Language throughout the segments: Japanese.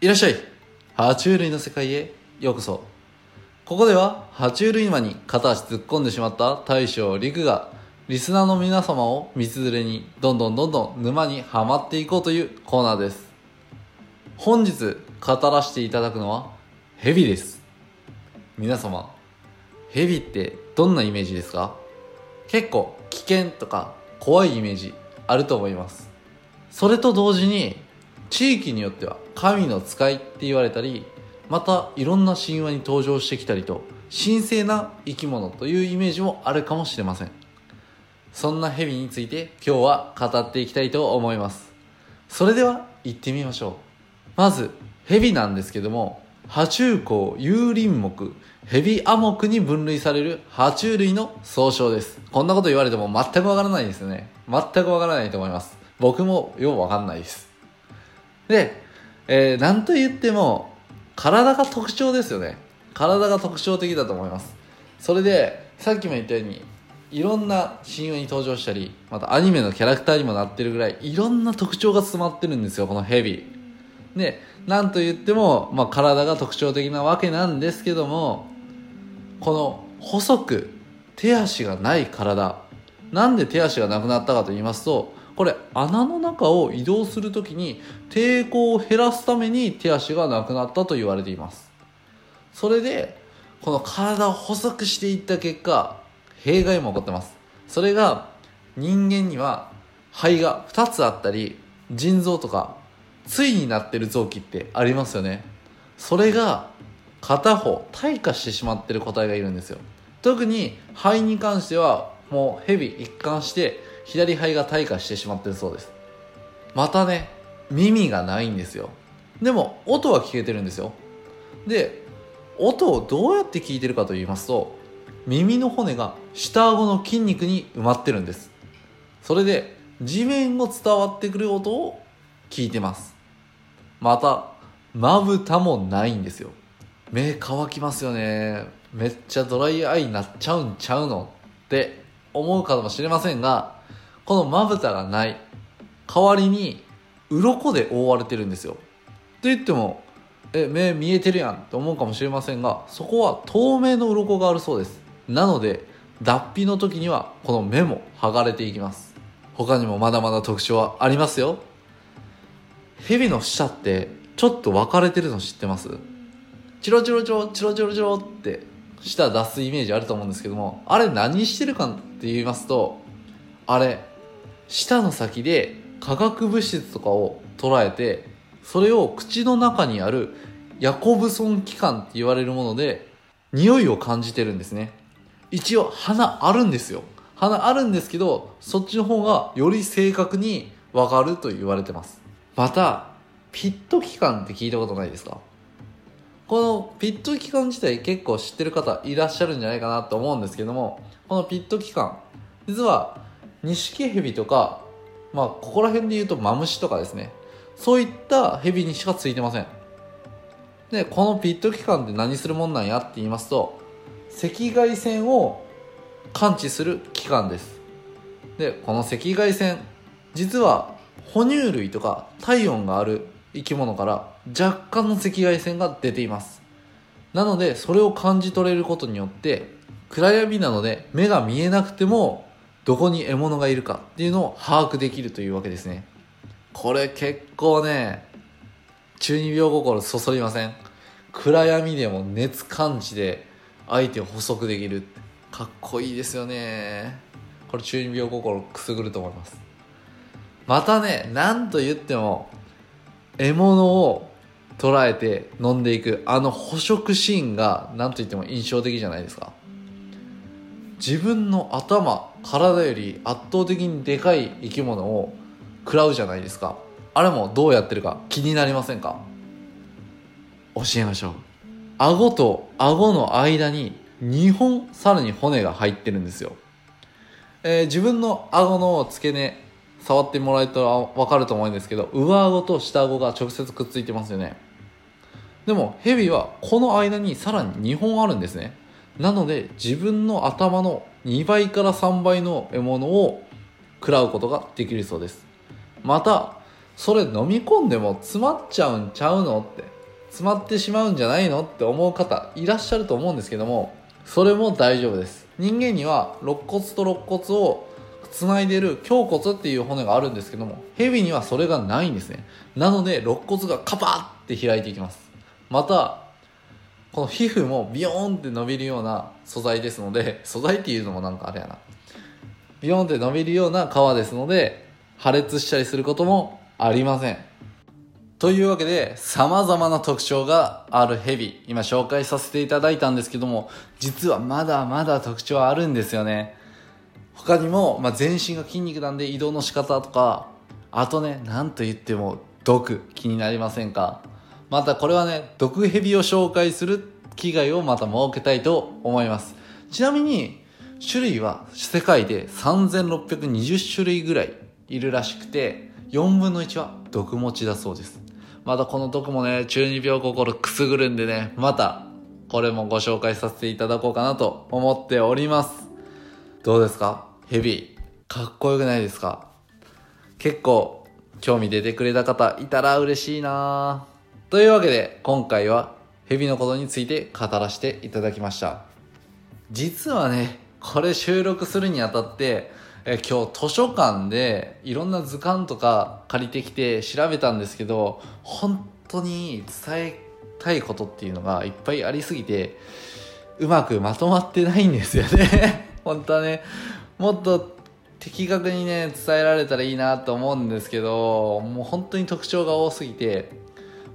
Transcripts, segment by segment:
いらっしゃい。爬虫類の世界へようこそ。ここでは爬虫類沼に片足突っ込んでしまった大将陸がリスナーの皆様を道連れにどんどんどんどん沼にはまっていこうというコーナーです。本日語らせていただくのはヘビです。皆様ヘビってどんなイメージですか？結構危険とか怖いイメージあると思います。それと同時に地域によっては神の使いって言われたりまたいろんな神話に登場してきたりと神聖な生き物というイメージもあるかもしれません。そんな蛇について今日は語っていきたいと思います。それでは行ってみましょう。まず蛇なんですけども爬虫綱有林目ヘビアモクに分類される爬虫類の総称です。こんなこと言われても全くわからないですよね。全くわからないと思います。僕もようわかんないです。で、えー、なんと言っても体が特徴ですよね。体が特徴的だと思います。それでさっきも言ったようにいろんな神話に登場したりまたアニメのキャラクターにもなってるぐらいいろんな特徴が詰まってるんですよこのヘビでなんと言っても、まあ、体が特徴的なわけなんですけどもこの細く手足がない体。なんで手足がなくなったかと言いますとこれ穴の中を移動する時に抵抗を減らすために手足がなくなったと言われています。それでこの体を細くしていった結果弊害も起こってます。それが人間には肺が2つあったり腎臓とか対になってる臓器ってありますよね。それが片方退化してしまってる個体がいるんですよ。特に肺に関してはもう蛇一貫して左肺が退化してしまってるそうです。またね耳がないんですよ。でも音は聞けてるんですよ。で音をどうやって聞いてるかと言いますと耳の骨が下顎の筋肉に埋まってるんです。それで地面を伝わってくる音を聞いてます。またまぶたもないんですよ。目乾きますよね。めっちゃドライアイになっちゃうんちゃうのって思うかもしれませんがこのまぶたがない。代わりに鱗で覆われてるんですよ。と言ってもえ目見えてるやん。って思うかもしれませんがそこは透明の鱗があるそうです。なので脱皮の時にはこの目も剥がれていきます。他にもまだまだ特徴はありますよ。蛇の舌ってちょっと分かれてるの知ってます？チロチロチロチロチロチロって舌出すイメージあると思うんですけどもあれ何してるかって言いますとあれ舌の先で化学物質とかを捉えてそれを口の中にあるヤコブソン器官って言われるもので匂いを感じてるんですね。一応鼻あるんですよ。鼻あるんですけどそっちの方がより正確にわかると言われてます。またピット器官って聞いたことないですか？このピット器官自体結構知ってる方いらっしゃるんじゃないかなと思うんですけどもこのピット器官実はニシキヘビとかまあここら辺で言うとマムシとかですね。そういったヘビにしかついてません。でこのピット器官って何するもんなんやって言いますと赤外線を感知する器官です。でこの赤外線実は哺乳類とか体温がある生き物から若干の赤外線が出ています。なのでそれを感じ取れることによって暗闇なので目が見えなくてもどこに獲物がいるかっていうのを把握できるというわけですね。これ結構ね中二病心そそりません？暗闇でも熱感知で相手を捕捉できる。かっこいいですよね。これ中二病心くすぐると思います。またね何と言っても獲物を捉えて飲んでいくあの捕食シーンが何と言っても印象的じゃないですか。自分の頭体より圧倒的にでかい生き物を食らうじゃないですか。あれもどうやってるか気になりませんか？教えましょう。顎と顎の間に2本さらに骨が入ってるんですよ、えー、自分の顎の付け根触ってもらえたら分かると思うんですけど上顎と下顎が直接くっついてますよね。でもヘビはこの間にさらに2本あるんですね。なので自分の頭の2倍から3倍の獲物を食らうことができるそうです。またそれ飲み込んでも詰まっちゃうんちゃうのって詰まってしまうんじゃないのって思う方いらっしゃると思うんですけどもそれも大丈夫です。人間には肋骨と肋骨をつないでる胸骨っていう骨があるんですけども蛇にはそれがないんですね。なので肋骨がカパッて開いていきます。またこの皮膚もビヨーンって伸びるような素材ですので素材っていうのもなんかあれやな。ビヨーンって伸びるような皮ですので破裂したりすることもありません。というわけで様々な特徴があるヘビ今紹介させていただいたんですけども実はまだまだ特徴あるんですよね。他にも、まあ、全身が筋肉なんで移動の仕方とかあとね何と言っても毒気になりませんか？またこれはね毒蛇を紹介する機会をまた設けたいと思います。ちなみに種類は世界で3620種類ぐらいいるらしくて4分の1は毒持ちだそうです。またこの毒もね中二病心くすぐるんでねまたこれもご紹介させていただこうかなと思っております。どうですか？ヘビかっこよくないですか？結構興味出てくれた方いたら嬉しいなぁ。というわけで今回はヘビのことについて語らせていただきました。実はねこれ収録するにあたってえ今日図書館でいろんな図鑑とか借りてきて調べたんですけど本当に伝えたいことっていうのがいっぱいありすぎてうまくまとまってないんですよね。本当はねもっと的確にね伝えられたらいいなと思うんですけどもう本当に特徴が多すぎて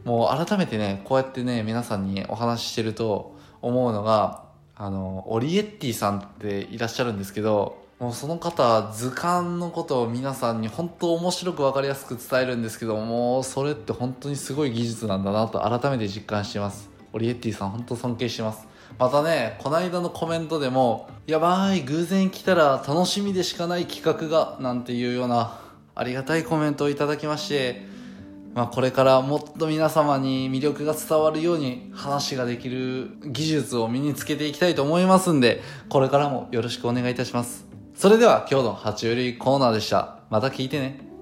もう改めてねこうやってね皆さんにお話ししてると思うのがあのオリエッティさんっていらっしゃるんですけどもうその方図鑑のことを皆さんに本当面白く分かりやすく伝えるんですけどもうそれって本当にすごい技術なんだなと改めて実感してます。オリエッティさん本当尊敬してます。またねこの間のコメントでもやばい偶然来たら楽しみでしかない企画がなんていうようなありがたいコメントをいただきましてまあ、これからもっと皆様に魅力が伝わるように話ができる技術を身につけていきたいと思いますんで、これからもよろしくお願いいたします。それでは今日の爬虫類コーナーでした。また聞いてね。